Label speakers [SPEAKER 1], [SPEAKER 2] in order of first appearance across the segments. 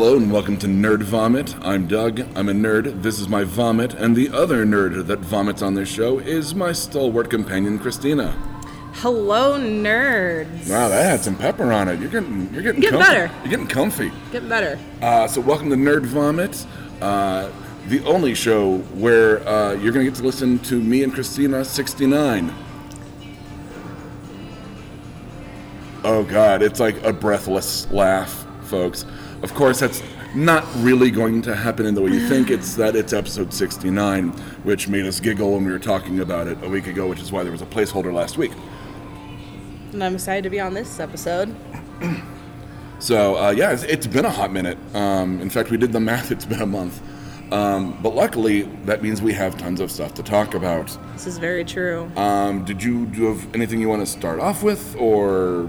[SPEAKER 1] Hello and welcome to Nerd Vomit. I'm Doug. I'm a nerd. This is my vomit, and the other nerd that vomits on this show is my stalwart companion, Christina.
[SPEAKER 2] Hello, nerds.
[SPEAKER 1] Wow, that had some pepper on it. You're getting, you're getting,
[SPEAKER 2] Getting
[SPEAKER 1] comfy.
[SPEAKER 2] better.
[SPEAKER 1] You're getting comfy.
[SPEAKER 2] Get better.
[SPEAKER 1] Uh, so, welcome to Nerd Vomit, uh, the only show where uh, you're going to get to listen to me and Christina 69. Oh, God, it's like a breathless laugh, folks. Of course, that's not really going to happen in the way you think. It's that it's episode 69, which made us giggle when we were talking about it a week ago, which is why there was a placeholder last week.
[SPEAKER 2] And I'm excited to be on this episode.
[SPEAKER 1] So uh, yeah, it's, it's been a hot minute. Um, in fact, we did the math; it's been a month. Um, but luckily, that means we have tons of stuff to talk about.
[SPEAKER 2] This is very true.
[SPEAKER 1] Um, did you do you have anything you want to start off with, or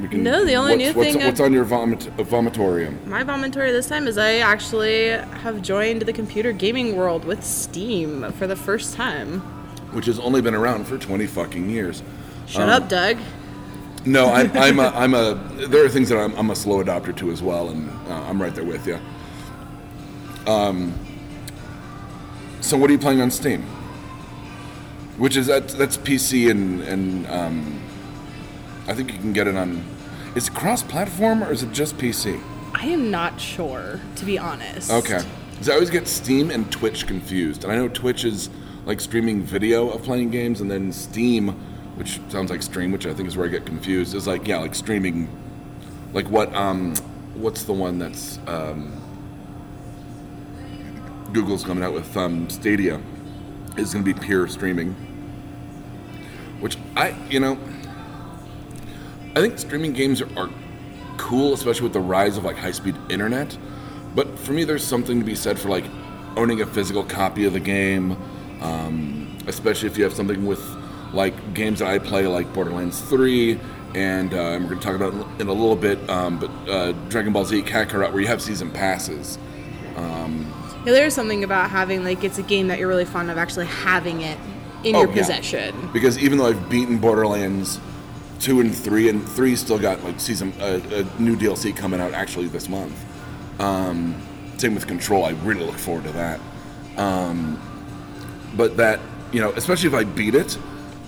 [SPEAKER 1] we can,
[SPEAKER 2] No, the only
[SPEAKER 1] what's,
[SPEAKER 2] new
[SPEAKER 1] what's,
[SPEAKER 2] thing
[SPEAKER 1] what's
[SPEAKER 2] I've-
[SPEAKER 1] on your vomit uh, vomitorium?
[SPEAKER 2] My vomitory this time is I actually have joined the computer gaming world with Steam for the first time.
[SPEAKER 1] Which has only been around for twenty fucking years.
[SPEAKER 2] Shut up, Doug.
[SPEAKER 1] No, I, I'm a, I'm a. There are things that I'm, I'm a slow adopter to as well, and uh, I'm right there with you. Um. So, what are you playing on Steam? Which is that? That's PC and and um, I think you can get it on. Is it cross-platform or is it just PC?
[SPEAKER 2] I am not sure, to be honest.
[SPEAKER 1] Okay. Because I always get Steam and Twitch confused, and I know Twitch is like streaming video of playing games, and then Steam, which sounds like stream, which I think is where I get confused, is like yeah, like streaming, like what um, what's the one that's um, Google's coming out with um, Stadia is going to be pure streaming, which I you know. I think streaming games are, are cool, especially with the rise of like high-speed internet. But for me, there's something to be said for like owning a physical copy of the game, um, especially if you have something with like games that I play, like Borderlands 3, and uh, we're going to talk about it in a little bit. Um, but uh, Dragon Ball Z Kakarot, where you have season passes.
[SPEAKER 2] Yeah, there's something about having, like, it's a game that you're really fond of actually having it in
[SPEAKER 1] Oh,
[SPEAKER 2] your
[SPEAKER 1] yeah.
[SPEAKER 2] possession.
[SPEAKER 1] because even though I've beaten Borderlands two and three, and three still got like season uh, a new DLC coming out actually this month. Um, same with Control. I really look forward to that. Um, but that you know, especially if I beat it,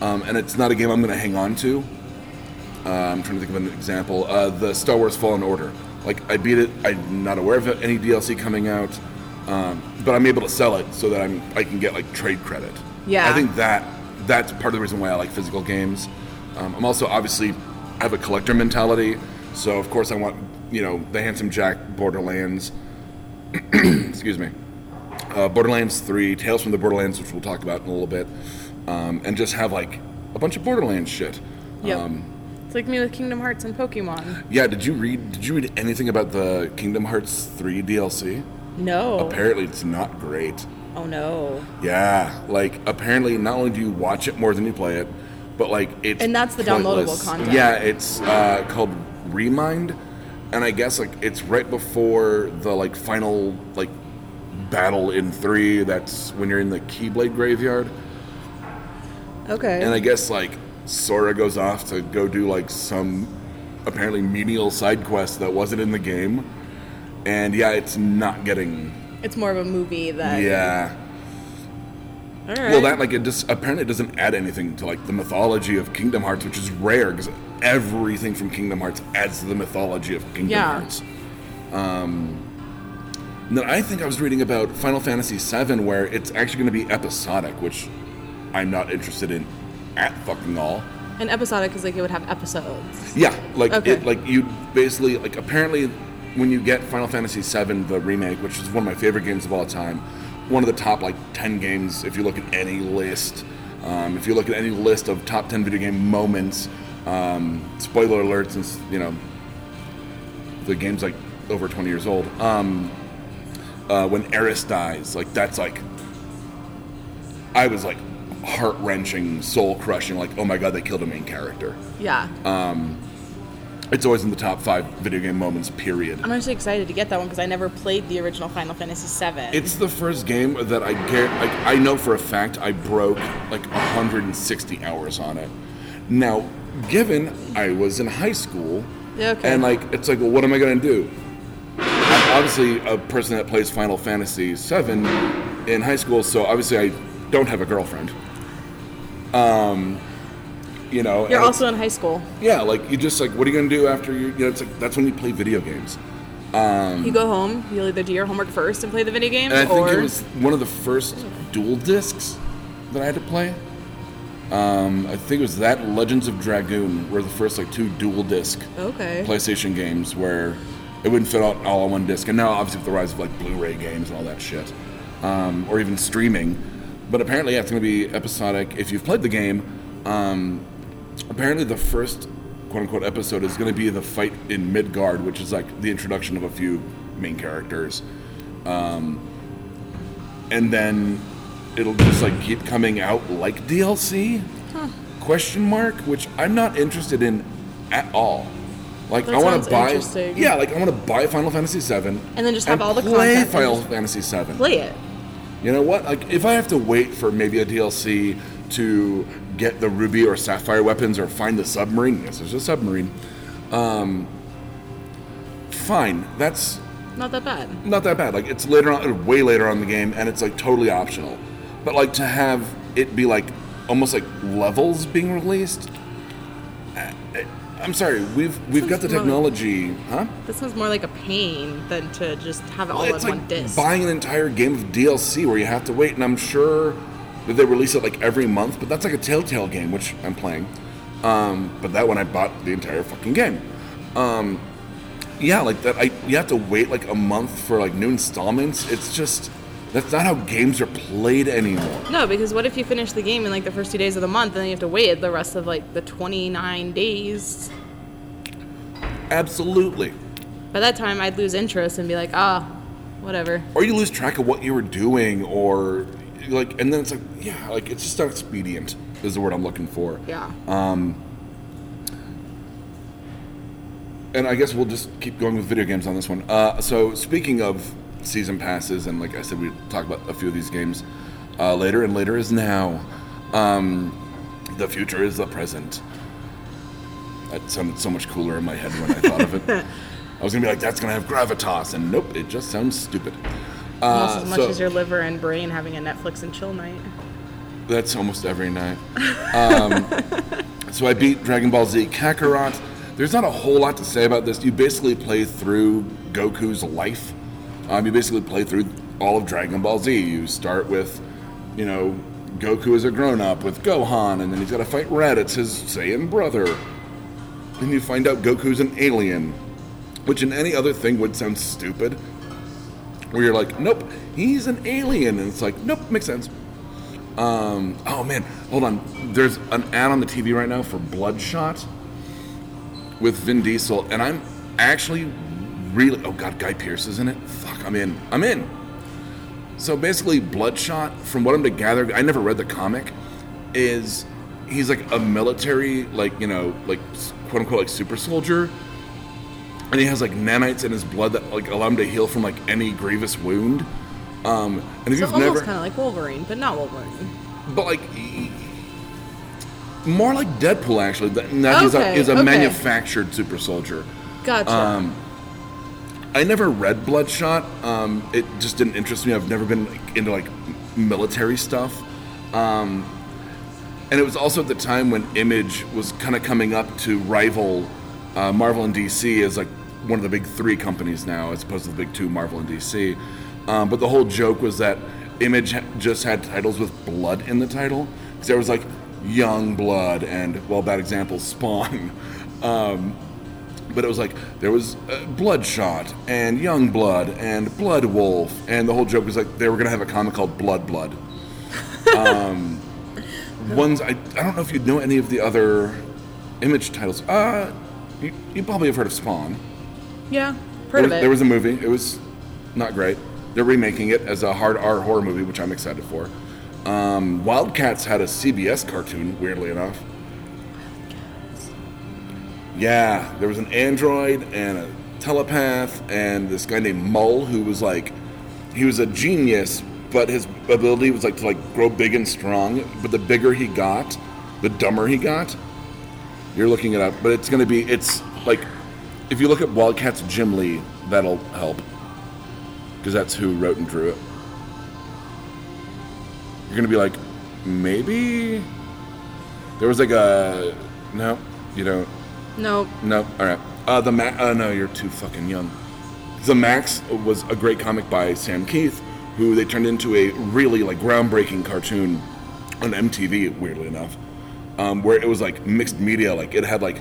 [SPEAKER 1] um, and it's not a game I'm going to hang on to. Uh, I'm trying to think of an example. Uh, the Star Wars Fallen Order. Like I beat it. I'm not aware of any DLC coming out, um, but I'm able to sell it so that I'm I can get like trade credit.
[SPEAKER 2] Yeah.
[SPEAKER 1] I think that that's part of the reason why I like physical games. Um, I'm also obviously I have a collector mentality, so of course I want you know the Handsome Jack Borderlands. excuse me. Uh, Borderlands 3, Tales from the Borderlands, which we'll talk about in a little bit, um, and just have like a bunch of Borderlands shit.
[SPEAKER 2] Yep.
[SPEAKER 1] Um,
[SPEAKER 2] it's like me with Kingdom Hearts and Pokemon.
[SPEAKER 1] yeah, did you read? Did you read anything about the Kingdom Hearts 3 DLC?
[SPEAKER 2] No.
[SPEAKER 1] Apparently, it's not great.
[SPEAKER 2] Oh, no.
[SPEAKER 1] Yeah, like apparently, not only do you watch it more than you play it, but like it's
[SPEAKER 2] And that's the downloadable content.
[SPEAKER 1] Yeah, it's uh, called Remind, and I guess like it's right before the like final like battle in three. That's when you're in the Keyblade graveyard,
[SPEAKER 2] Okay.
[SPEAKER 1] and I guess like Sora goes off to go do like some apparently menial side quest that wasn't in the game, and yeah, it's not getting
[SPEAKER 2] it's more of a movie than.
[SPEAKER 1] yeah.
[SPEAKER 2] All right.
[SPEAKER 1] Well, that like it just apparently doesn't add anything to like the mythology of Kingdom Hearts, which is rare because everything from Kingdom Hearts adds to the mythology of Kingdom
[SPEAKER 2] Yeah.
[SPEAKER 1] Hearts. Um, and then I think I was reading about Final Fantasy VII, where it's actually going to be episodic, which I'm not interested in at fucking all.
[SPEAKER 2] And episodic is like it would have episodes.
[SPEAKER 1] Yeah, like
[SPEAKER 2] Okay.
[SPEAKER 1] it, like you basically like apparently when you get Final Fantasy VII the remake, which is one of my favorite games of all time, one of the top like ten games if you look at any list. Um, if you look at any list of top ten video game moments, um, spoiler alert, since you know the game's like over twenty years old. Um, uh, when Aeris dies, like that's like I was like heart wrenching, soul crushing, like oh my god, they killed a main character.
[SPEAKER 2] Yeah.
[SPEAKER 1] It's always in the top five video game moments, period.
[SPEAKER 2] I'm actually excited to get that one because I never played the original Final Fantasy VII.
[SPEAKER 1] It's the first game that I get. Like, I know for a fact I broke like 160 hours on it. Now, given I was in high school,
[SPEAKER 2] Yeah, okay.
[SPEAKER 1] and like it's like, well, what am I gonna do? I'm obviously a person that plays Final Fantasy VII in high school, so obviously I don't have a girlfriend. Um, you know,
[SPEAKER 2] You're also in high school.
[SPEAKER 1] yeah, like you just like, what are you gonna do after you? You know, it's like that's when you play video games.
[SPEAKER 2] You go home, you'll either do your homework first and play the video games,
[SPEAKER 1] And I think
[SPEAKER 2] or
[SPEAKER 1] it was one of the first dual discs that I had to play. Um, I think it was that Legends of Dragoon were the first like two dual disc
[SPEAKER 2] okay.
[SPEAKER 1] PlayStation games where it wouldn't fit all, all on one disc. And now, obviously, with the rise of like Blu-ray games and all that shit, um, or even streaming. But apparently, yeah, it's going to be episodic. If you've played the game, um, apparently the first quote-unquote episode is going to be the fight in Midgard, which is like the introduction of a few main characters, um, and then it'll just like keep coming out like DLC question mark, which I'm not interested in at all. Like
[SPEAKER 2] That
[SPEAKER 1] I want to buy, yeah, like I want to buy Final Fantasy VII,
[SPEAKER 2] And then just have all the
[SPEAKER 1] play Final Fantasy VII.
[SPEAKER 2] Play it.
[SPEAKER 1] You know what? Like if I have to wait for maybe a DLC to get the ruby or sapphire weapons or find the submarine, yes, there's a submarine. Um, fine, that's
[SPEAKER 2] Not that bad.
[SPEAKER 1] not that bad. Like it's later on, uh, way later on in the game, and it's like totally optional. But like to have it be like almost like levels being released. I- I- I'm sorry, we've we've got the technology, huh?
[SPEAKER 2] This sounds more like a pain than to just have it all
[SPEAKER 1] Well,
[SPEAKER 2] in
[SPEAKER 1] it's
[SPEAKER 2] one
[SPEAKER 1] like
[SPEAKER 2] disc.
[SPEAKER 1] buying an entire game of DLC where you have to wait, and I'm sure that they release it like every month, but that's like a Telltale game, which I'm playing. Um, but that one I bought the entire fucking game. Um, yeah, like that. I you have to wait like a month for like new installments. It's just that's not how games are played anymore.
[SPEAKER 2] No, because what if you finish the game in like the first two days of the month, and then you have to wait the rest of like the 29 days?
[SPEAKER 1] Absolutely.
[SPEAKER 2] By that time, I'd lose interest and be like, ah, whatever.
[SPEAKER 1] Or you lose track of what you were doing, or like, and then it's like, yeah, like it's just not expedient. Is the word I'm looking for.
[SPEAKER 2] Yeah.
[SPEAKER 1] Um, and I guess we'll just keep going with video games on this one. Uh, so speaking of season passes, and like I said, we talk about a few of these games uh, later, and later is now. Um, the future is the present. That sounded so much cooler in my head when I thought of it. I was gonna be like, that's gonna have gravitas, and nope, it just sounds stupid.
[SPEAKER 2] Almost
[SPEAKER 1] Uh,
[SPEAKER 2] as much
[SPEAKER 1] so-
[SPEAKER 2] as your liver and brain having a Netflix and chill night.
[SPEAKER 1] That's almost every night. Um, so I beat Dragon Ball Z Kakarot. There's not a whole lot to say about this. You basically play through Goku's life. Um, you basically play through all of Dragon Ball Z. You start with, you know, Goku as a grown up with Gohan, and then he's got to fight Red. It's his Saiyan brother. Then you find out Goku's an alien, which in any other thing would sound stupid. Where you're like, nope, he's an alien. And it's like, nope, makes sense. Um, oh man, hold on. There's an ad on the TV right now for Bloodshot with Vin Diesel, and I'm actually really. Oh god, Guy Pearce is in it. Fuck, I'm in. I'm in. So basically, Bloodshot, from what I'm to gather, I never read the comic, is he's like a military, like you know, like quote unquote, like super soldier, and he has like nanites in his blood that like allow him to heal from like any grievous wound. Um, and if
[SPEAKER 2] So
[SPEAKER 1] you've
[SPEAKER 2] almost
[SPEAKER 1] never,
[SPEAKER 2] kind of like Wolverine, but not Wolverine.
[SPEAKER 1] but like more like Deadpool actually. That, that he's a,
[SPEAKER 2] Okay,
[SPEAKER 1] is a
[SPEAKER 2] okay.
[SPEAKER 1] manufactured super soldier.
[SPEAKER 2] Gotcha.
[SPEAKER 1] Um, I never read Bloodshot. Um, it just didn't interest me. I've never been like, into like military stuff. Um, and it was also at the time when Image was kind of coming up to rival uh, Marvel and DC is like one of the big three companies now, as opposed to the big two, Marvel and DC. Um, but the whole joke was that Image just had titles with blood in the title because there was like Young Blood and, well, bad example, Spawn. Um, but it was like there was uh, Bloodshot and Young Blood and Blood Wolf, and the whole joke was like they were gonna have a comic called Blood Blood. Um, ones I, I don't know if you know any of the other image titles. Uh, you, you probably have heard of Spawn.
[SPEAKER 2] yeah,
[SPEAKER 1] There
[SPEAKER 2] heard
[SPEAKER 1] was,
[SPEAKER 2] of it.
[SPEAKER 1] there was a movie. It was not great. They're remaking it as a hard R horror movie, which I'm excited for. Um, Wildcats had a CBS cartoon, weirdly enough. Yeah, there was an android and a telepath and this guy named Mull who was like, he was a genius, but his ability was like to like grow big and strong. But the bigger he got, the dumber he got. You're looking it up, but it's gonna be it's like if you look at Wildcats Jim Lee, that'll help. because that's who wrote and drew it. You're gonna be like, maybe there was like a no, you don't.
[SPEAKER 2] Nope.
[SPEAKER 1] No, all right. Uh, the Ma- uh, no, you're too fucking young. The Maxx was a great comic by Sam Kieth, who they turned into a really like groundbreaking cartoon on MTV. Weirdly enough, um, where it was like mixed media. Like it had like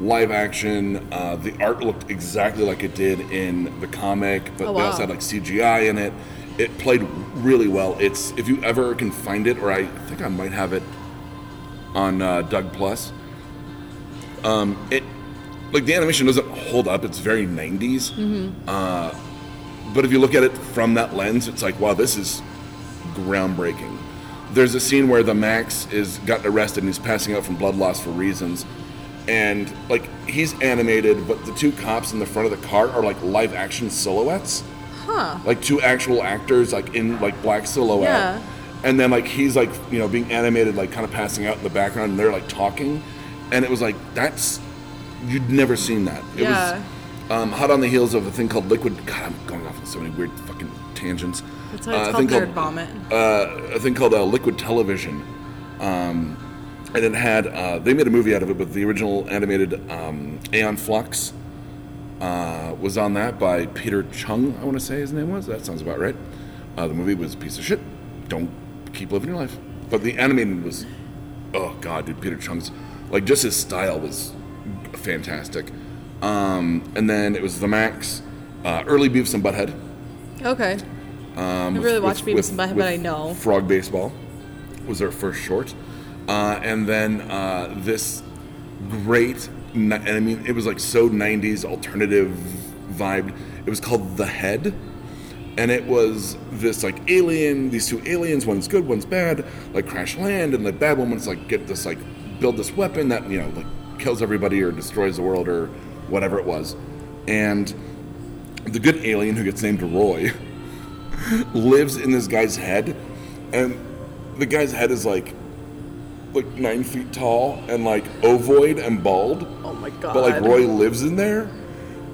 [SPEAKER 1] live action. Uh, the art looked exactly like it did in the comic, but
[SPEAKER 2] Oh,
[SPEAKER 1] they also had like CGI in it. It played really well. It's if you ever can find it, or I think I might have it on uh, Doug Plus Um, it like the animation doesn't hold up it's very 90s uh, but if you look at it from that lens it's like wow this is groundbreaking there's a scene where the max is gotten arrested and he's passing out from blood loss for reasons. And like he's animated but the two cops in the front of the car are like live action silhouettes.
[SPEAKER 2] Huh.
[SPEAKER 1] like two actual actors like in like black silhouette.
[SPEAKER 2] Yeah.
[SPEAKER 1] and then like he's like you know being animated like kind of passing out in the background and they're like talking. And it was like that's you'd never seen that. It
[SPEAKER 2] Yeah.
[SPEAKER 1] was um, hot on the heels of a thing called liquid. God i'm going off on so many weird fucking tangents
[SPEAKER 2] That's why it's
[SPEAKER 1] Uh,
[SPEAKER 2] called nerd vomit.
[SPEAKER 1] uh, a thing called uh, liquid television um, and it had uh, they made a movie out of it but the original animated um, aeon flux uh, was on that by Peter Chung, I want to say his name was. That sounds about right. Uh, the movie was a piece of shit. Don't keep living your life. But the animated was, oh god, dude, Peter Chung's like just his style was fantastic. Um, and then it was the Maxx, uh, early Beavis and Butthead.
[SPEAKER 2] Okay.
[SPEAKER 1] Um,
[SPEAKER 2] I really
[SPEAKER 1] with-
[SPEAKER 2] watched Beavis and Butthead, but I know.
[SPEAKER 1] Frog Baseball was their first short. Uh, and then uh, this great. And I mean, it was like so 90s alternative vibe. It was called The Head. And it was this like alien, these two aliens, one's good, one's bad, like crash land, and the bad one wants like get this like build this weapon that, you know, like kills everybody or destroys the world or whatever it was. And the good alien who gets named Roy lives in this guy's head, and the guy's head is like like nine feet tall and like ovoid and bald.
[SPEAKER 2] Oh my god.
[SPEAKER 1] But like Roy lives in there,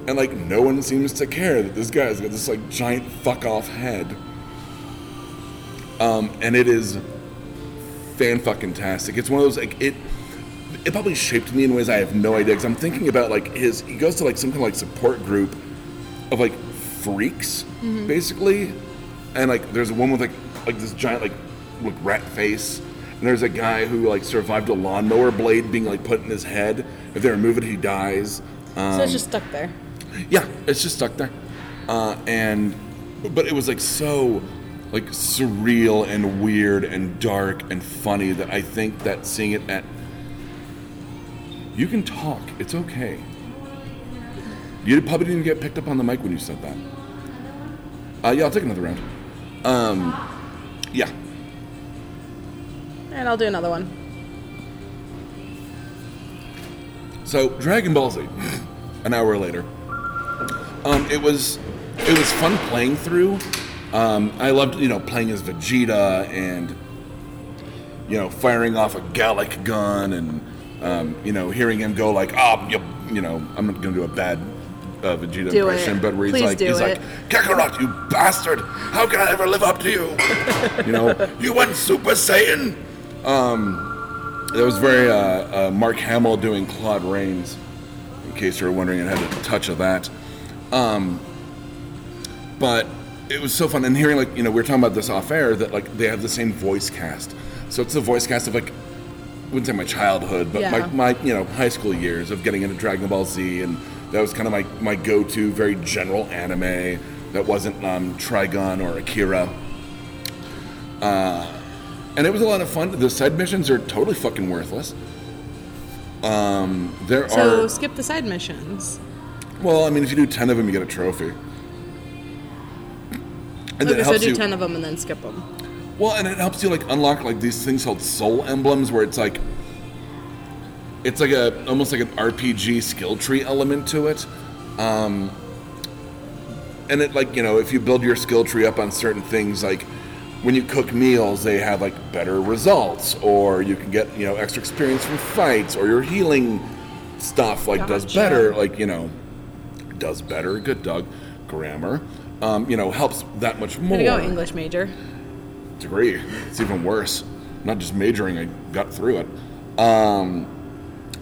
[SPEAKER 1] and like no one seems to care that this guy's got this like giant fuck off head. Um, and it is fan fucking tastic. It's one of those like it. It probably shaped me in ways I have no idea. Cause I'm thinking about like his. He goes to like some kind of like support group of like freaks, basically, and like there's a woman with like like this giant like like rat face, and there's a guy who like survived a lawnmower blade being like put in his head. If they remove it, he dies. Um,
[SPEAKER 2] so it's just stuck there.
[SPEAKER 1] yeah, it's just stuck there. Uh, and but it was like so like surreal and weird and dark and funny that I think that seeing it at you can talk, it's okay. You probably didn't get picked up on the mic when you said that. Uh, yeah, I'll take another round. Um, yeah,
[SPEAKER 2] And I'll do another one.
[SPEAKER 1] So Dragon Ball Z, an hour later. Um, it was it was fun playing through. Um, I loved you know playing as Vegeta and you know firing off a Galick gun and um, you know hearing him go like ah you, you know I'm not gonna do a bad uh, Vegeta
[SPEAKER 2] Do
[SPEAKER 1] impression,
[SPEAKER 2] it.
[SPEAKER 1] but where he's
[SPEAKER 2] Please
[SPEAKER 1] like he's
[SPEAKER 2] it.
[SPEAKER 1] like Kakarot, you bastard! How can I ever live up to you? you know you went Super Saiyan. Um that was very uh, uh, Mark Hamill doing Claude Rains, in case you were wondering. It had a touch of that. Um, but it was so fun. And hearing, like, you know, we were talking about this off air, that, like, they have the same voice cast. So it's the voice cast of, like, I wouldn't say my childhood, but my, my, you know, high school years of getting into Dragon Ball Z. And that was kind of my, my go to, very general anime that wasn't um, Trigun or Akira. and it was a lot of fun. The side missions are totally fucking worthless. Um, there
[SPEAKER 2] So
[SPEAKER 1] are
[SPEAKER 2] skip the side missions.
[SPEAKER 1] well, I mean, if you do ten of them, you get a trophy. And
[SPEAKER 2] Okay, so do
[SPEAKER 1] you.
[SPEAKER 2] ten of them and then skip them.
[SPEAKER 1] Well, and it helps you like unlock like these things called soul emblems, where it's like it's like a almost like an RPG skill tree element to it. Um, and it like you know if you build your skill tree up on certain things like when you cook meals they have like better results or you can get you know extra experience from fights or your healing stuff like does better like you know does better good dog grammar um, you know, helps that much more.
[SPEAKER 2] Go, English major.
[SPEAKER 1] degree. It's even worse. Not just majoring, I got through it. Um,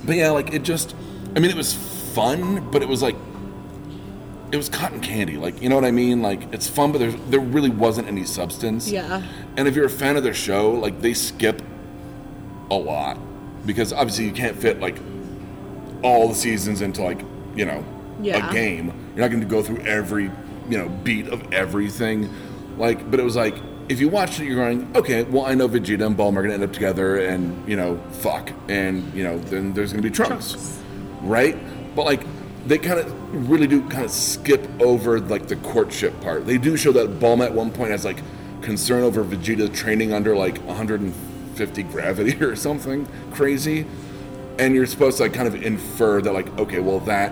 [SPEAKER 1] but yeah, like it just, I mean, it was fun, but it was like, it was cotton candy. Like, you know what I mean? Like, it's fun, but there, there really wasn't any substance.
[SPEAKER 2] Yeah.
[SPEAKER 1] And if you're a fan of their show, like, they skip a lot. Because obviously you can't fit, like, all the seasons into, like, you know,
[SPEAKER 2] Yeah.
[SPEAKER 1] a game. You're not going to go through every, you know, beat of everything. Like, but it was like, if you watched it, you're going, okay, well, I know Vegeta and Bulma are going to end up together and, you know, fuck. And, you know, then there's going to be Trunks.
[SPEAKER 2] Trunks.
[SPEAKER 1] Right? But, like, they kind of really do kind of skip over, like, the courtship part. They do show that Bulma at one point has, like, concern over Vegeta training under, like, 150 gravity or something crazy. And you're supposed to, like, kind of infer that, like, okay, well, that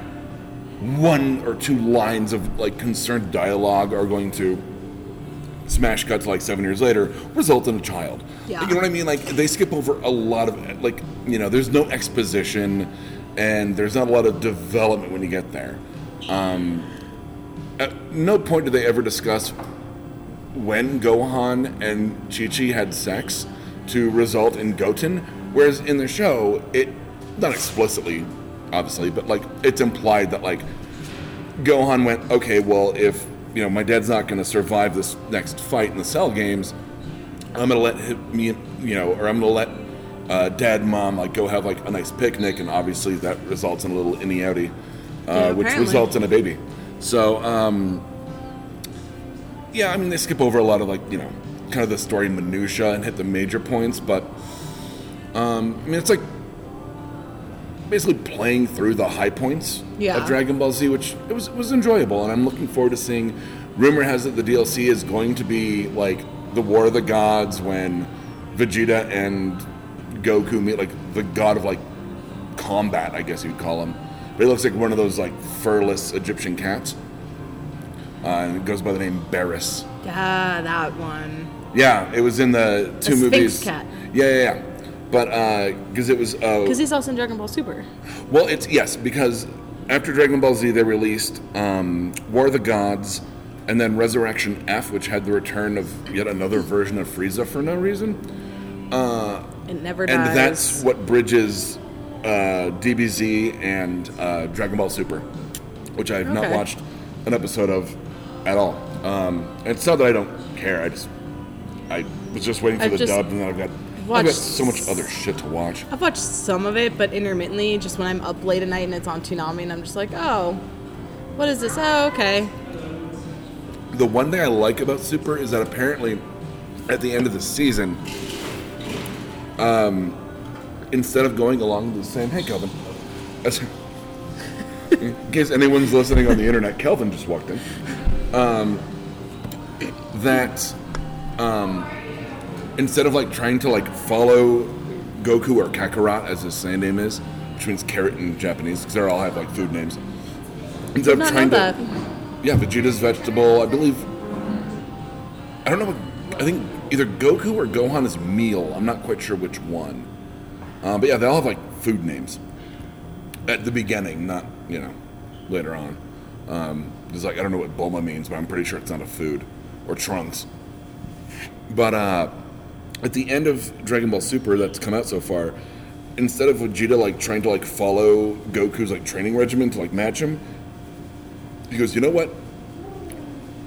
[SPEAKER 1] one or two lines of like concerned dialogue are going to smash cut to like seven years later result in a child.
[SPEAKER 2] Yeah.
[SPEAKER 1] you know what i mean? Like they skip over a lot of like you know there's no exposition and there's not a lot of development when you get there. Um, at no point do they ever discuss when gohan and chi-chi had sex to result in goten whereas in the show it not explicitly obviously but like it's implied that like Gohan went, okay, well, if you know my dad's not going to survive this next fight in the Cell games, I'm going to let him, me, you know, or I'm going to let uh, dad and mom like go have like a nice picnic, and obviously that results in a little inny outy, uh,
[SPEAKER 2] Yeah,
[SPEAKER 1] which results in a baby. So, um, yeah, I mean they skip over a lot of like you know kind of the story minutia and hit the major points, but um, I mean it's like basically playing through the high points
[SPEAKER 2] Yeah.
[SPEAKER 1] of Dragon Ball Z, which it was was enjoyable, and I'm looking forward to seeing. Rumor has it the DLC is going to be like the War of the Gods when Vegeta and Goku meet, like the god of like combat, I guess you'd call him. But he looks like one of those like furless Egyptian cats, uh, and it goes by the name Beerus.
[SPEAKER 2] Yeah, that one.
[SPEAKER 1] Yeah, it was in the two
[SPEAKER 2] Sphinx
[SPEAKER 1] movies.
[SPEAKER 2] cat.
[SPEAKER 1] Yeah, yeah, yeah. But because it was uh,
[SPEAKER 2] Because he's also in Dragon Ball Super.
[SPEAKER 1] well, it's yes, because after Dragon Ball Z, they released um, War of the Gods, and then Resurrection F, which had the return of yet another version of Frieza for no reason,
[SPEAKER 2] It never
[SPEAKER 1] and that's what bridges uh, DBZ and uh, Dragon Ball Super, which I have not watched an episode of at all. Um, it's not that I don't care. I just I was just waiting for
[SPEAKER 2] I've
[SPEAKER 1] the
[SPEAKER 2] just
[SPEAKER 1] dub, and then I've got I've got so much other shit to watch.
[SPEAKER 2] I've watched some of it, but intermittently, just when I'm up late at night and it's on Toonami, and I'm just like, oh, what is this? Oh, okay.
[SPEAKER 1] The one thing I like about Super is that apparently at the end of the season, um, instead of going along the same, hey Kelvin, as- in case anyone's listening on the internet, Kelvin just walked in. Um, that um, instead of like trying to like follow Goku or Kakarot as his Saiyan name is, which means carrot in Japanese, because they all have like food names. Instead of trying to
[SPEAKER 2] that.
[SPEAKER 1] yeah, Vegeta's vegetable. I believe. I don't know. What, I think either Goku or Gohan is meal. I'm not quite sure which one. Uh, but yeah, they all have like food names at the beginning, not you know later on. Um, it's like I don't know what Bulma means, but I'm pretty sure it's not a food or Trunks. But uh, at the end of Dragon Ball Super that's come out so far, instead of Vegeta like trying to like follow Goku's like training regimen to like match him, he goes, you know what?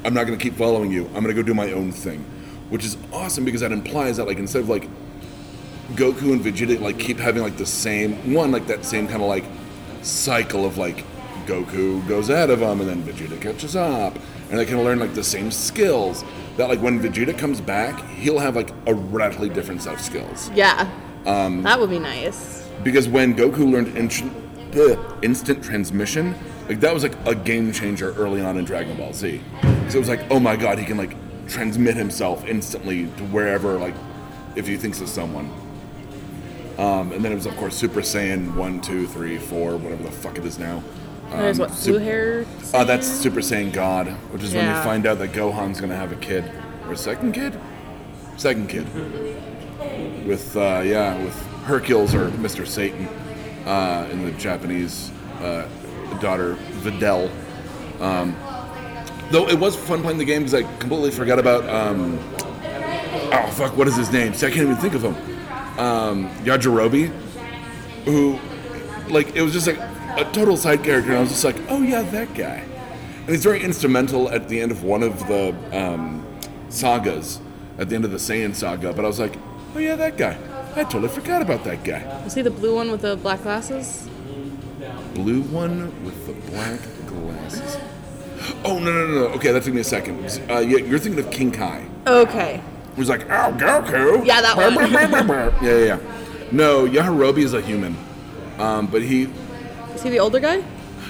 [SPEAKER 1] I'm not going to keep following you. I'm going to go do my own thing, which is awesome because that implies that like instead of like Goku and Vegeta like keep having like the same one like that same kind of like cycle of like Goku goes ahead of him and then Vegeta catches up and they kind of learn like the same skills. That like when Vegeta comes back, he'll have like a radically different set of skills.
[SPEAKER 2] Yeah.
[SPEAKER 1] Um,
[SPEAKER 2] that would be nice.
[SPEAKER 1] Because when Goku learned instant, instant transmission, like that was like a game changer early on in Dragon Ball Z. So it was like, oh my god, he can like transmit himself instantly to wherever, like, if he thinks of someone. Um, and then it was of course Super Saiyan 1, 2, 3, 4, whatever the fuck it is now.
[SPEAKER 2] There's what,
[SPEAKER 1] Sup-
[SPEAKER 2] blue hair?
[SPEAKER 1] Uh, that's Super Saiyan God, which is when you find out that Gohan's gonna have a kid. Or a second kid? Second kid. With, uh, yeah, with Hercules or Mr. Satan uh, in the Japanese uh, daughter, Videl. Um, Though it was fun playing the game because I completely forgot about. Um, oh fuck! What is his name? See, I can't even think of him. Um, Yajirobe, who, like, it was just like a total side character, and I was just like, oh yeah, that guy. And he's very instrumental at the end of one of the um, sagas, at the end of the Saiyan saga. But I was like, oh yeah, that guy. I totally forgot about that guy.
[SPEAKER 2] Was he the blue one with the black glasses?
[SPEAKER 1] Blue one with the black glasses. Oh no no no no! Okay, that took me a second. Uh, yeah, you're thinking of King Kai.
[SPEAKER 2] Okay.
[SPEAKER 1] Who's like, oh Goku.
[SPEAKER 2] Yeah, that one.
[SPEAKER 1] yeah, yeah, yeah. No, Yajirobe is a human, um, but he
[SPEAKER 2] Is he the older guy?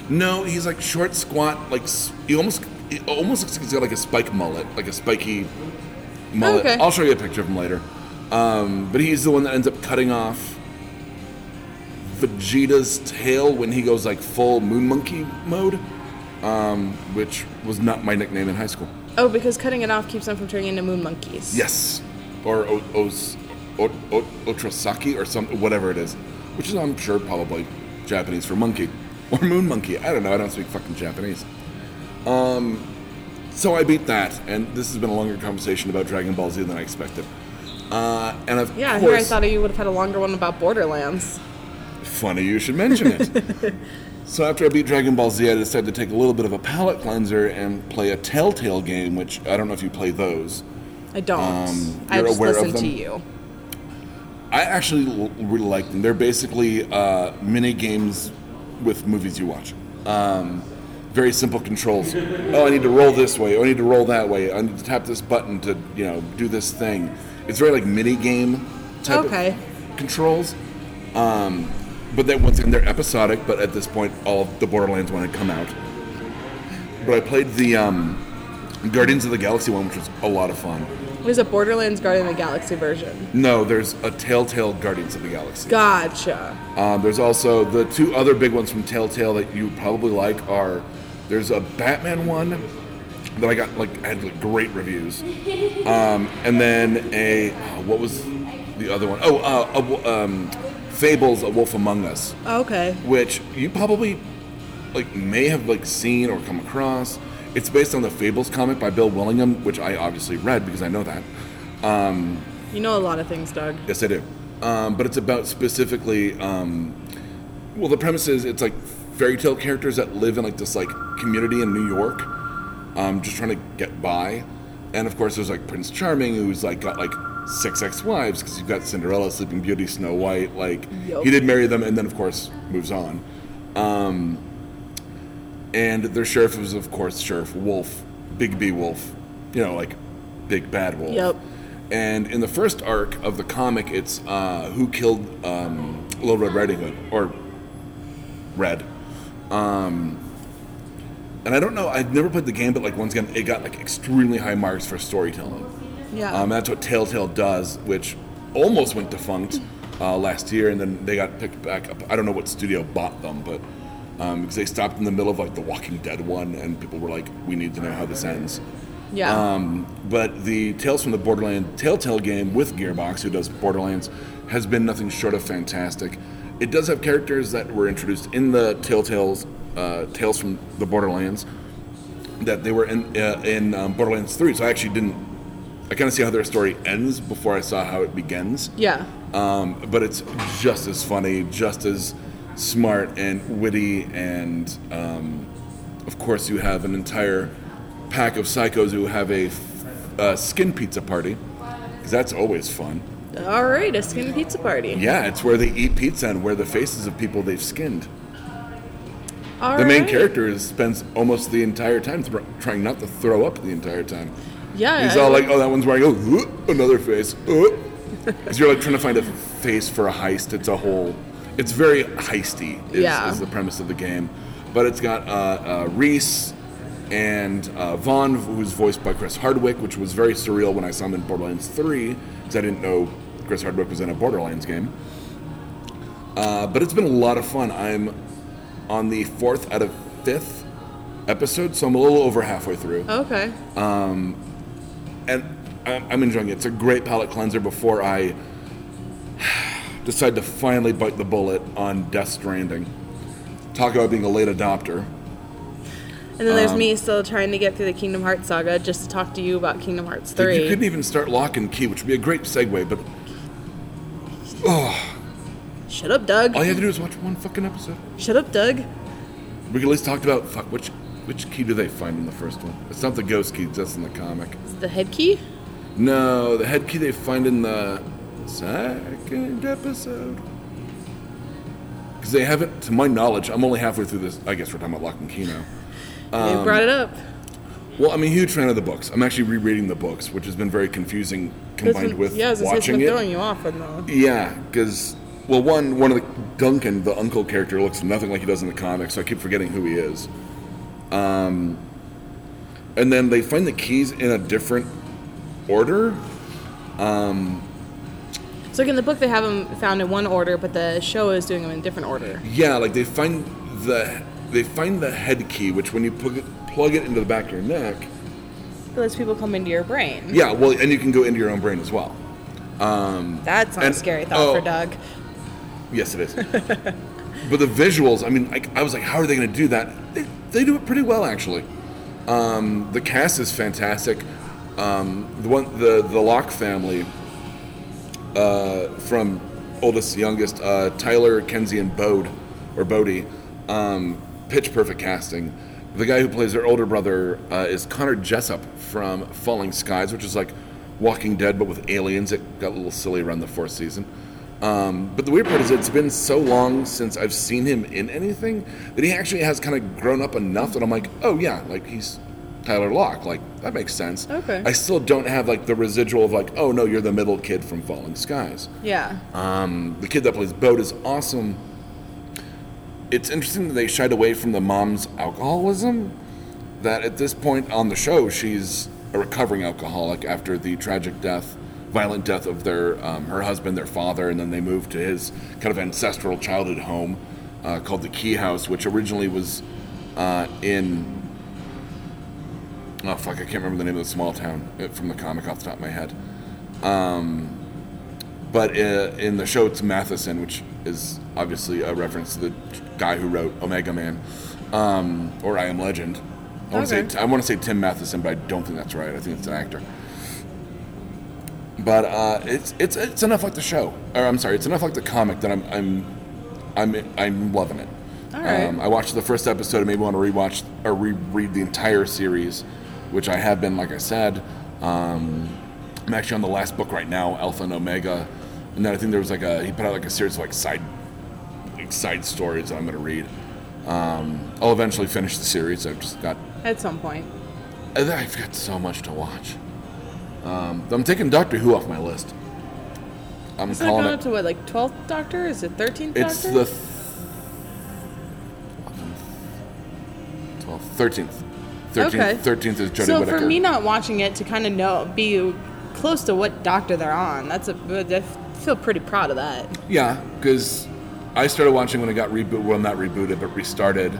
[SPEAKER 1] no, he's like short, squat, like he almost he almost looks like he's got like a spike mullet, like a spiky mullet.
[SPEAKER 2] Okay.
[SPEAKER 1] I'll show you a picture of him later. Um, but he's the one that ends up cutting off Vegeta's tail when he goes like full moon monkey mode, um, which was not my nickname in high school.
[SPEAKER 2] Oh, because cutting it off keeps them from turning into moon monkeys.
[SPEAKER 1] Yes, or o- os, o- o- Otrasaki or some whatever it is, which is I'm sure probably Japanese for monkey or moon monkey. I don't know. I don't speak fucking Japanese. Um, so I beat that, and this has been a longer conversation about Dragon Ball Z than I expected. Uh, and of
[SPEAKER 2] Yeah,
[SPEAKER 1] course,
[SPEAKER 2] here I thought you would have had a longer one about Borderlands.
[SPEAKER 1] Funny you should mention it. so after I beat Dragon Ball Z, I decided to take a little bit of a palate cleanser and play a Telltale game, which I don't know if you play those.
[SPEAKER 2] I don't.
[SPEAKER 1] Um,
[SPEAKER 2] I just
[SPEAKER 1] aware of
[SPEAKER 2] listen to you.
[SPEAKER 1] I actually l- really like them. They're basically uh, mini games with movies you watch. Um, very simple controls. Oh, I need to roll this way. Oh, I need to roll that way. I need to tap this button to you know do this thing. It's very like mini game type
[SPEAKER 2] Okay.
[SPEAKER 1] of controls. Um, but then once again, they're episodic. But at this point, all of the Borderlands one had come out. But I played the um, Guardians of the Galaxy one, which was a lot of fun.
[SPEAKER 2] There's a Borderlands Guardian of the Galaxy version.
[SPEAKER 1] No, there's a Telltale Guardians of the Galaxy.
[SPEAKER 2] Gotcha.
[SPEAKER 1] Um, there's also the two other big ones from Telltale that you probably like are there's a Batman one that I got like had like, great reviews, um, and then a oh, what was the other one? Oh, uh, a um, Fables: A Wolf Among Us,
[SPEAKER 2] Okay.
[SPEAKER 1] which you probably like may have like seen or come across. It's based on the Fables comic by Bill Willingham, which I obviously read because I know that.
[SPEAKER 2] You know a lot of things, Doug.
[SPEAKER 1] Yes, I do. Um, but it's about specifically. Um, well, the premise is it's like fairy tale characters that live in like this like community in New York, um, just trying to get by. And of course, there's like Prince Charming, who's like got like six ex-wives because you've got Cinderella, Sleeping Beauty, Snow White. Like
[SPEAKER 2] Yup.
[SPEAKER 1] he did marry them, and then of course moves on. Um, and their sheriff was of course Sheriff Wolf, Big B Wolf, you know, like big bad wolf.
[SPEAKER 2] Yep.
[SPEAKER 1] And in the first arc of the comic, it's uh, who killed um, Little Red Riding Hood or Red. Um, and I don't know. I've never played the game, but like once again, it got like extremely high marks for storytelling.
[SPEAKER 2] Yeah.
[SPEAKER 1] Um, that's what Telltale does, which almost went defunct uh, last year, and then they got picked back up. I don't know what studio bought them, but um, because they stopped in the middle of like the Walking Dead one, and people were like, "We need to know how this ends."
[SPEAKER 2] yeah.
[SPEAKER 1] Um, but the Tales from the Borderland Telltale game with Gearbox, who does Borderlands, has been nothing short of fantastic. It does have characters that were introduced in the Telltale's uh, Tales from the Borderlands that they were in uh, in um, Borderlands 3. So I actually didn't. I kind of see how their story ends before I saw how it begins.
[SPEAKER 2] yeah.
[SPEAKER 1] Um, but it's just as funny, just as smart and witty, and um, of course, you have an entire pack of psychos who have a uh, skin pizza party, because that's always fun.
[SPEAKER 2] All right, a skin pizza party.
[SPEAKER 1] Yeah, it's where they eat pizza and wear the faces of people they've skinned.
[SPEAKER 2] All
[SPEAKER 1] The main
[SPEAKER 2] right.
[SPEAKER 1] character is, spends almost the entire time trying not to throw up the entire time.
[SPEAKER 2] Yeah.
[SPEAKER 1] He's
[SPEAKER 2] I-
[SPEAKER 1] all like, "Oh, that one's wearing oh, another face," because you're like trying to find a face for a heist. It's a whole. It's very heisty. Is,
[SPEAKER 2] Yeah.
[SPEAKER 1] is the premise of the game, but it's got uh, uh, Rhys and uh, Vaughn, who's voiced by Chris Hardwick, which was very surreal when I saw him in Borderlands 3, because I didn't know Chris Hardwick was in a Borderlands game. Uh, but it's been a lot of fun. I'm on the fourth out of fifth episode, so I'm a little over halfway through
[SPEAKER 2] Okay.
[SPEAKER 1] and I'm I'm enjoying it. It's a great palate cleanser before I decide to finally bite the bullet on Death Stranding. Talk about being a late adopter.
[SPEAKER 2] And then there's
[SPEAKER 1] Um,
[SPEAKER 2] me still trying to get through the Kingdom Hearts saga just to talk to you about Kingdom Hearts 3.
[SPEAKER 1] You couldn't even start lock and key, which would be a great segue, but Oh.
[SPEAKER 2] Shut up, Doug.
[SPEAKER 1] all you have to do is watch one fucking episode.
[SPEAKER 2] Shut up, Doug.
[SPEAKER 1] We could at least talk about fuck which which key do they find in the first one? It's not the ghost key, that's in the comic.
[SPEAKER 2] Is it the head key?
[SPEAKER 1] No, the head key they find in the second episode. Because they haven't, to my knowledge, I'm only halfway through this. I guess we're talking about Lock and Key now.
[SPEAKER 2] you brought it up.
[SPEAKER 1] Well, I'm a huge fan of the books. I'm actually rereading the books, which has been very confusing combined with
[SPEAKER 2] yeah, I was gonna say, it's
[SPEAKER 1] watching
[SPEAKER 2] been
[SPEAKER 1] it.
[SPEAKER 2] throwing you off the.
[SPEAKER 1] Yeah, because well, one one of the Duncan, the uncle character, looks nothing like he does in the comics, so I keep forgetting who he is. Um, and then they find the keys in a different order.
[SPEAKER 2] So like in the book, they have them found in one order, but the show is doing them in a different order.
[SPEAKER 1] Yeah, like they find the they find the head key, which when you plug it, plug it into the back of your neck,
[SPEAKER 2] It lets people come into your brain.
[SPEAKER 1] yeah, well, and you can go into your own brain as well.
[SPEAKER 2] That's not
[SPEAKER 1] And-
[SPEAKER 2] a scary thought
[SPEAKER 1] oh.
[SPEAKER 2] for Doug.
[SPEAKER 1] Yes, it is. but the visuals, I mean, like, I was like, how are they going to do that? They, they do it pretty well, actually. Um, the cast is fantastic. Um, the one, the the Locke family, uh, from oldest to youngest, uh, Tyler, Kenzie, and Bode, or Bodie, um, pitch perfect casting. The guy who plays their older brother uh, is Connor Jessup from Falling Skies, which is like Walking Dead, but with aliens. It got a little silly around the fourth season. Um, but the weird part is, it's been so long since I've seen him in anything that he actually has kind of grown up enough that I'm like, oh yeah, like he's Tyler Locke. Like that makes sense.
[SPEAKER 2] Okay.
[SPEAKER 1] I still don't have like the residual of like, oh no, you're the middle kid from Falling Skies.
[SPEAKER 2] Yeah.
[SPEAKER 1] Um, the kid that plays Boat is awesome. It's interesting that they shied away from the mom's alcoholism. That at this point on the show, she's a recovering alcoholic after the tragic death, violent death of their um, her husband, their father, and then they moved to his kind of ancestral childhood home uh, called the Key House, which originally was uh, in oh fuck, I can't remember the name of the small town from the comic off the top of my head. But uh, in the show, it's Matheson, which is obviously a reference to the guy who wrote Omega Man um, or I Am Legend. I want to
[SPEAKER 2] Okay.
[SPEAKER 1] say I want to say Tim Matheson, but I don't think that's right. I think it's an actor. But uh, it's it's it's enough like the show, or I'm sorry, it's enough like the comic that I'm I'm I'm I'm loving it.
[SPEAKER 2] All right.
[SPEAKER 1] Um, I watched the first episode. and maybe want to rewatch or reread the entire series, which I have been, like I said. Um, I'm actually on the last book right now, Alpha and Omega, and then I think there was like a he put out like a series of like side like side stories that I'm going to read. Um, I'll eventually finish the series. I've just got
[SPEAKER 2] At some point.
[SPEAKER 1] I've got so much to watch. Um, I'm taking Doctor Who off my list. I'm
[SPEAKER 2] Is
[SPEAKER 1] calling
[SPEAKER 2] going
[SPEAKER 1] it.
[SPEAKER 2] up to what, like 12th Doctor? Is it 13th
[SPEAKER 1] It's
[SPEAKER 2] Doctor?
[SPEAKER 1] the th- 12th, 13th. 13th,
[SPEAKER 2] Okay.
[SPEAKER 1] 13th is Jodie
[SPEAKER 2] so
[SPEAKER 1] Whittaker.
[SPEAKER 2] for me not watching it to kind of know, be close to what doctor they're on, that's a, I feel pretty proud of that.
[SPEAKER 1] yeah, because I started watching when it got rebooted. Well, not rebooted, but restarted.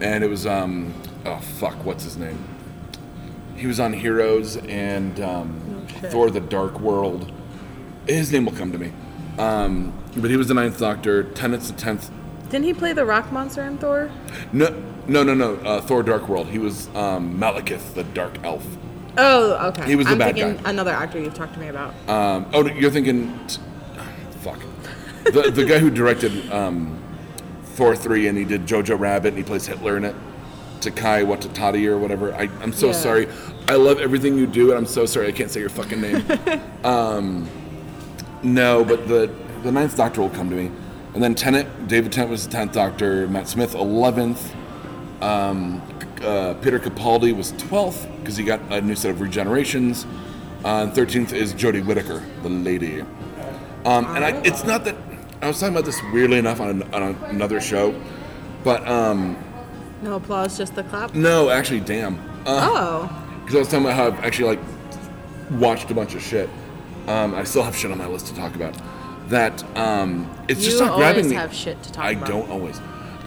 [SPEAKER 1] And it was, um, oh, fuck, what's his name? He was on Heroes and um,
[SPEAKER 2] Oh.
[SPEAKER 1] Thor the Dark World. His name will come to me. Um, but he was the ninth Doctor. Tennant's the tenth.
[SPEAKER 2] Didn't he play the rock monster in Thor?
[SPEAKER 1] No, no, no, no. Uh, Thor Dark World. He was um, Malekith, the Dark Elf.
[SPEAKER 2] Oh, okay.
[SPEAKER 1] He was the
[SPEAKER 2] I'm
[SPEAKER 1] bad
[SPEAKER 2] thinking
[SPEAKER 1] guy.
[SPEAKER 2] another actor you've talked to me about.
[SPEAKER 1] Um, oh, you're thinking, t- fuck, the the guy who directed um, Thor three and he did Jojo Rabbit and he plays Hitler in it, Takai Watatati or whatever. I, I'm so
[SPEAKER 2] Yeah.
[SPEAKER 1] sorry. I love everything you do and I'm so sorry I can't say your fucking name. um, no, but the the ninth Doctor will come to me, and then Tennant. David Tennant was the tenth Doctor. Matt Smith eleventh. Um, uh, Peter Capaldi was 12th because he got a new set of regenerations. Uh, and 13th is Jodie Whittaker, the lady. Um, and I, it's not that I was talking about this weirdly enough on, on another show, but um,
[SPEAKER 2] No applause, just the clap.
[SPEAKER 1] no, actually, damn. Uh,
[SPEAKER 2] oh,
[SPEAKER 1] because I was talking about how I've actually like watched a bunch of shit. Um, I still have shit on my list to talk about. That um, it's just
[SPEAKER 2] you
[SPEAKER 1] not grabbing me.
[SPEAKER 2] You always
[SPEAKER 1] me.
[SPEAKER 2] have shit to talk about.
[SPEAKER 1] I
[SPEAKER 2] about.
[SPEAKER 1] don't always.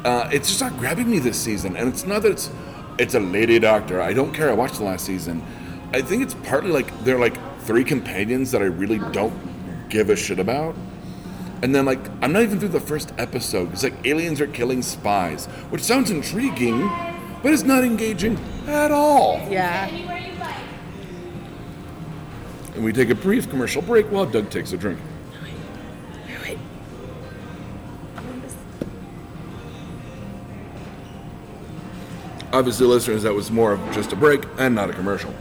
[SPEAKER 1] Uh, it's just not grabbing me this season, and it's not that it's it's a lady doctor. I don't care. I watched the last season. I think it's partly like they're like three companions that I really don't give a shit about. And then like I'm not even through the first episode. It's like aliens are killing spies, which sounds intriguing, but it's not engaging at all.
[SPEAKER 2] Yeah.
[SPEAKER 1] And we take a brief commercial break while Doug takes a drink. Obviously, listeners, that was more of just a break and not a commercial.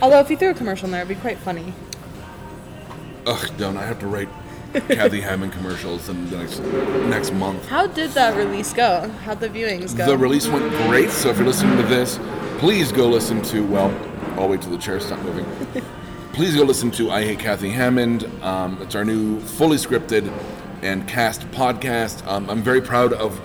[SPEAKER 2] Although if you threw a commercial in there, it'd be quite funny.
[SPEAKER 1] Ugh, don't I have to write Kathy Hammond commercials in the next next month?
[SPEAKER 2] How did that release go? How'd the viewings go?
[SPEAKER 1] The release went great, so if you're listening to this, please go listen to, well, I'll wait till the chair stops moving. please go listen to I Hate Kathy Hammond. Um, it's our new fully scripted and cast podcast. Um, I'm very proud of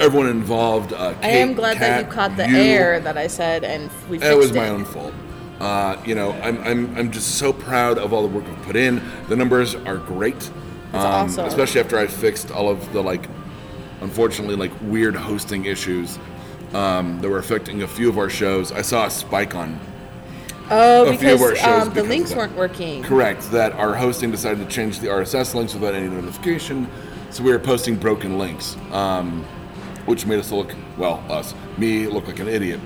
[SPEAKER 1] everyone involved. Uh,
[SPEAKER 2] I am
[SPEAKER 1] Kate,
[SPEAKER 2] glad that you caught the
[SPEAKER 1] you.
[SPEAKER 2] air that I said, and we fixed
[SPEAKER 1] It was
[SPEAKER 2] it.
[SPEAKER 1] my own fault. Uh, you know, I'm, I'm, I'm just so proud of all the work we've put in. The numbers are great. Um,
[SPEAKER 2] awesome.
[SPEAKER 1] Especially after I fixed all of the, like, unfortunately, like, weird hosting issues um, that were affecting a few of our shows. I saw a spike on
[SPEAKER 2] Oh,
[SPEAKER 1] a few of
[SPEAKER 2] because
[SPEAKER 1] our shows
[SPEAKER 2] um, the
[SPEAKER 1] because
[SPEAKER 2] links weren't working.
[SPEAKER 1] Correct. That our hosting decided to change the RSS links without any notification, so we were posting broken links, um, which made us look well, us, me look like an idiot.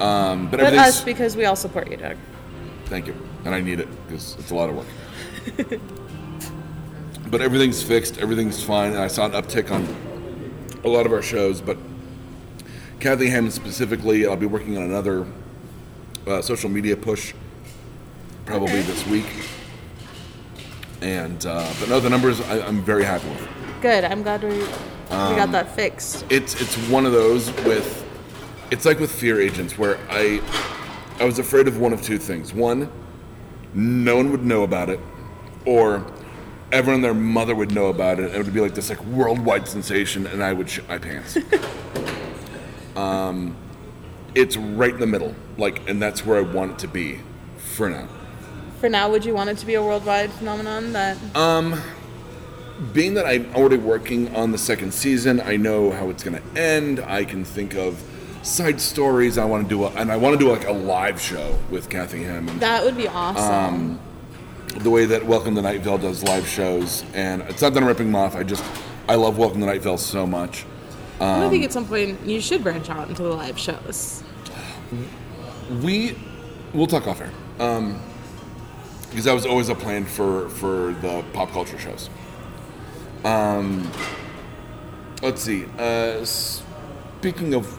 [SPEAKER 1] Um, but
[SPEAKER 2] But us, because we all support you, Doug.
[SPEAKER 1] thank you, and I need it because it's a lot of work. but everything's fixed, everything's fine, and I saw an uptick on a lot of our shows. But Kathy Hammond specifically, I'll be working on another uh, social media push probably
[SPEAKER 2] Okay.
[SPEAKER 1] this week. And uh, but no, the numbers I, I'm very happy with.
[SPEAKER 2] Good. I'm glad we, we
[SPEAKER 1] Um,
[SPEAKER 2] got that fixed.
[SPEAKER 1] It's it's one of those with it's like with fear agents where I I was afraid of one of two things. One, no one would know about it, or everyone and their mother would know about it, and it would be like this like worldwide sensation, and I would shit my pants. um, it's right in the middle, like, and that's where I want it to be for now.
[SPEAKER 2] For now, would you want it to be a worldwide phenomenon? That
[SPEAKER 1] being that I'm already working on the second season, I know how it's going to end. I can think of side stories. I want to do, a, and I want to do like a live show with Kathy Hammond.
[SPEAKER 2] that would be awesome.
[SPEAKER 1] the way that Welcome to Night Vale does live shows, and it's not that I'm ripping them off. I just I love Welcome to Night Vale so much.
[SPEAKER 2] I
[SPEAKER 1] um,
[SPEAKER 2] think at some point you should branch out into the live shows.
[SPEAKER 1] We we'll talk off air. Um, because that was always a plan for for the pop culture shows. Um, let's see. Uh, speaking of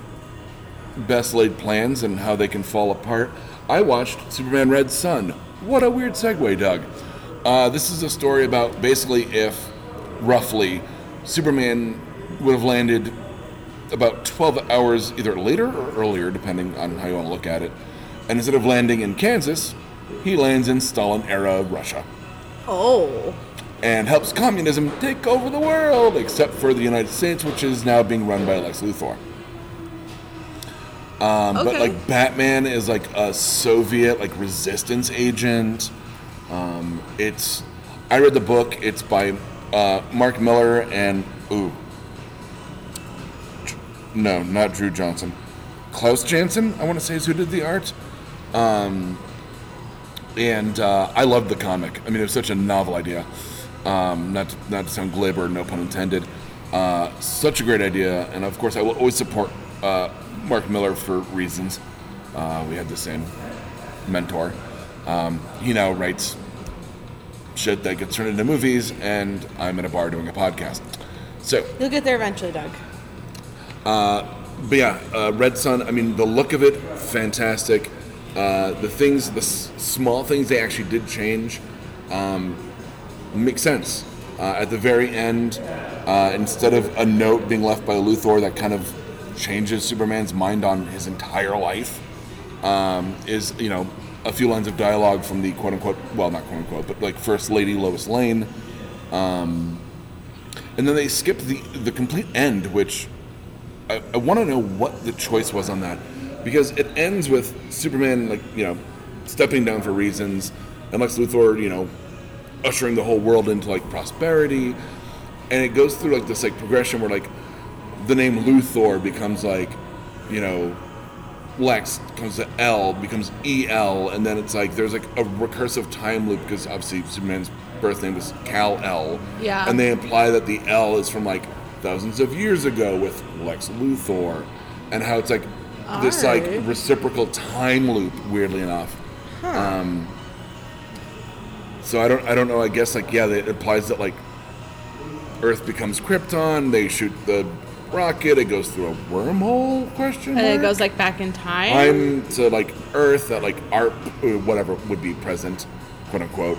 [SPEAKER 1] best laid plans and how they can fall apart, I watched Superman Red Son. What a weird segue, Doug. Uh, this is a story about basically if, roughly, Superman would have landed about 12 hours either later or earlier, depending on how you want to look at it. And instead of landing in Kansas, he lands in Stalin era Russia
[SPEAKER 2] Oh,
[SPEAKER 1] and helps communism take over the world, except for the United States, which is now being run by Lex Luthor. Um, But like Batman is like a Soviet like resistance agent. Um, it's I read the book. It's by uh, Mark Millar and ooh, no, not Drew Johnson, Klaus Janson. I want to say is who did the art. Um, and uh, I loved the comic. I mean, it was such a novel idea. Um, not to, not to sound glib or no pun intended. Uh, such a great idea, and of course, I will always support uh, Mark Millar for reasons. Uh, we had the same mentor. Um, he now writes shit that gets turned into movies, and I'm in a bar doing a podcast. So,
[SPEAKER 2] you'll get there eventually, Doug.
[SPEAKER 1] but yeah, uh, Red Son. I mean, the look of it, fantastic. Uh, the things, the s- small things they actually did change, um, make sense. Uh, at the very end, uh, instead of a note being left by Luthor that kind of changes Superman's mind on his entire life, um, is you know a few lines of dialogue from the quote unquote, well, not quote unquote, but like First Lady Lois Lane. Um, and then they skip the the complete end, which I, I want to know what the choice was on that because it ends with Superman like you know stepping down for reasons and Lex Luthor you know ushering the whole world into like prosperity and it goes through like this like progression where like the name Luthor becomes like you know Lex comes to L becomes EL and then it's like there's like a recursive time loop because obviously Superman's birth name was Kal-El
[SPEAKER 2] Yeah.
[SPEAKER 1] and they imply that the L is from like thousands of years ago with Lex Luthor and how it's like this like reciprocal time loop. Weirdly enough. Um, so I don't I don't know. I guess like yeah, it implies that like Earth becomes Krypton. They shoot the rocket. It goes through a wormhole? Question.
[SPEAKER 2] And it goes like back in time.
[SPEAKER 1] time to like Earth that like ARP or whatever would be present, quote unquote.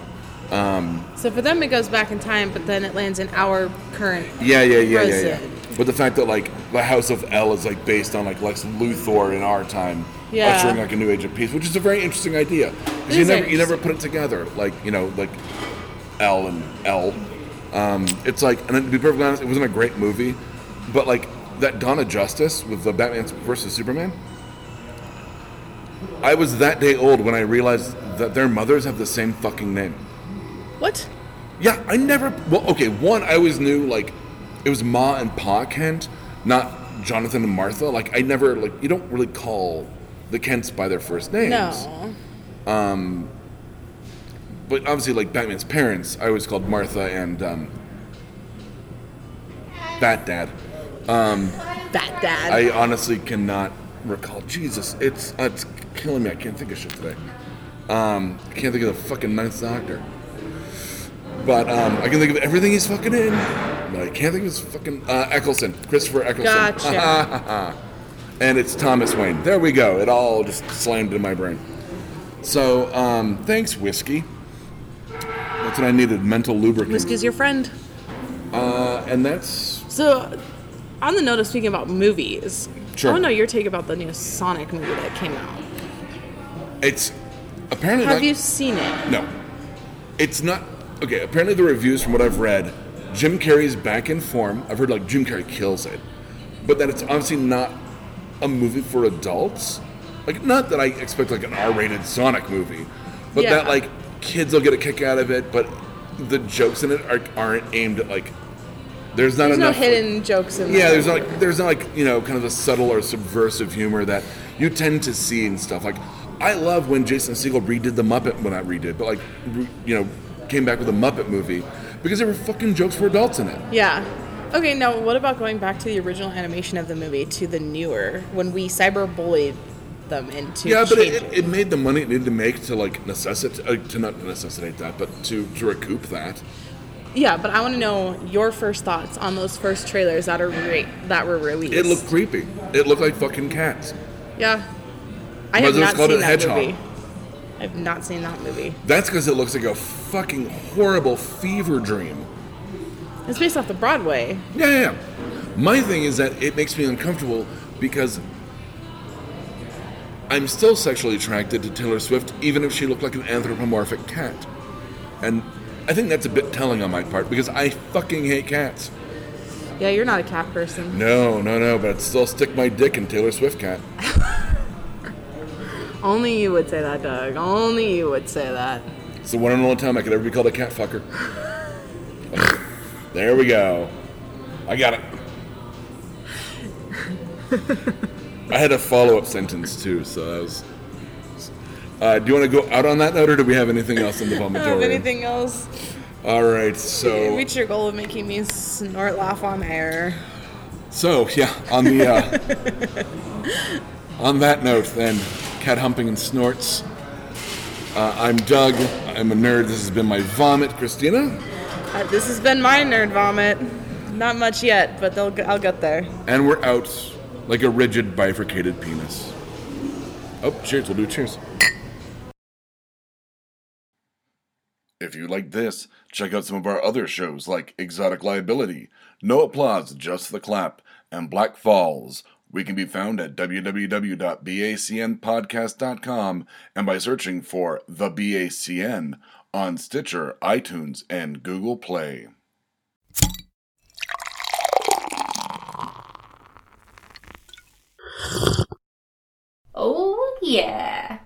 [SPEAKER 2] Um, so for them, it goes back in time, but then it lands in our current.
[SPEAKER 1] Yeah, yeah, yeah, yeah, yeah. But the fact that like the House of El is like based on like Lex Luthor in our time,
[SPEAKER 2] Yeah.
[SPEAKER 1] ushering like a new age of peace, which is a very interesting idea. 'Cause
[SPEAKER 2] It
[SPEAKER 1] you never you never put it together like you know like L and L. Um, it's like and to be perfectly honest, it wasn't a great movie, but like that Dawn of Justice with the Batman versus Superman. I was that day old when I realized that their mothers have the same fucking name.
[SPEAKER 2] What?
[SPEAKER 1] Yeah, I never. Well, okay, one, I always knew like it was Ma and Pa Kent, not Jonathan and Martha. Like I never like you don't really call the Kents by their first names.
[SPEAKER 2] No.
[SPEAKER 1] But obviously, like Batman's parents, I always called Martha and um, Bat Dad.
[SPEAKER 2] Bat dad.
[SPEAKER 1] I honestly cannot recall. Jesus, it's uh, it's killing me. I can't think of shit today. Um, I can't think of the fucking Ninth Doctor. But um, I can think of everything he's fucking in. But I can't think of his fucking uh, Eccleston, Christopher Eccleston.
[SPEAKER 2] Gotcha.
[SPEAKER 1] and it's Thomas Wayne. There we go. It all just slammed in my brain. So um, thanks, whiskey. That's what I needed. Mental lubricant.
[SPEAKER 2] Whiskey's your friend.
[SPEAKER 1] Uh, and that's
[SPEAKER 2] So, on the note of speaking about movies,
[SPEAKER 1] Sure.
[SPEAKER 2] I want to know your take about the new Sonic movie that came out.
[SPEAKER 1] it's apparently
[SPEAKER 2] Have
[SPEAKER 1] not-
[SPEAKER 2] you seen it?
[SPEAKER 1] No. It's not. Okay, apparently the reviews from what I've read, Jim Carrey's back in form. I've heard like Jim Carrey kills it. But that it's obviously not a movie for adults. Like, not that I expect like an R rated Sonic movie, but that like kids will get a kick out of it, but the jokes in it are, aren't aimed at like. There's not
[SPEAKER 2] There's no
[SPEAKER 1] enough.
[SPEAKER 2] hidden jokes in there.
[SPEAKER 1] Yeah, there's not like there's not like you know kind of a subtle or subversive humor that you tend to see in stuff. Like I love when Jason Segel redid the Muppet, well not redid, but like you know came back with a Muppet movie because there were fucking jokes for adults in it.
[SPEAKER 2] Yeah. Okay, now what about going back to the original animation of the movie to the newer when we cyberbullied them into
[SPEAKER 1] yeah, but it, it, made the money it needed to make to like necessitate uh, to not necessitate that, but to to recoup that.
[SPEAKER 2] yeah, but I want to know your first thoughts on those first trailers that are re- that were released.
[SPEAKER 1] It looked creepy. It looked like fucking cats.
[SPEAKER 2] Yeah. I have not seen that
[SPEAKER 1] Hedgehog.
[SPEAKER 2] movie. I've not seen that movie.
[SPEAKER 1] That's because it looks like a fucking horrible fever dream.
[SPEAKER 2] It's based off the Broadway.
[SPEAKER 1] Yeah, yeah, yeah. My thing is that it makes me uncomfortable because I'm still sexually attracted to Taylor Swift, even if she looked like an anthropomorphic cat. And I think that's a bit telling on my part because I fucking hate cats.
[SPEAKER 2] Yeah, you're not a cat person.
[SPEAKER 1] No, no, no, but I'd still stick my dick in Taylor Swift cat.
[SPEAKER 2] Only you would say that, Doug. Only you would say that.
[SPEAKER 1] It's the one and only time I could ever be called a cat fucker. there we go. I got it. I had a follow up sentence too, so that was. Uh, do you want to go out on that note, or do we have anything else in the vomitorium?
[SPEAKER 2] have anything else.
[SPEAKER 1] All right,
[SPEAKER 2] You
[SPEAKER 1] so
[SPEAKER 2] reached your goal of making me snort laugh on air.
[SPEAKER 1] so yeah, on the uh, on that note, then cat humping and snorts. Uh, I'm Doug. I'm a nerd. This has been my vomit, Christina,
[SPEAKER 2] Uh, this has been my nerd vomit. Not much yet, but they'll, I'll get there.
[SPEAKER 1] and we're out like a rigid bifurcated penis. Oh, cheers! We'll do cheers. If you like this, check out some of our other shows like Exotic Liability, No Applause, Just the Clap, and Black Falls. We can be found at www.bacnpodcast.com and by searching for The BACN on Stitcher, iTunes, and Google Play. Oh, yeah.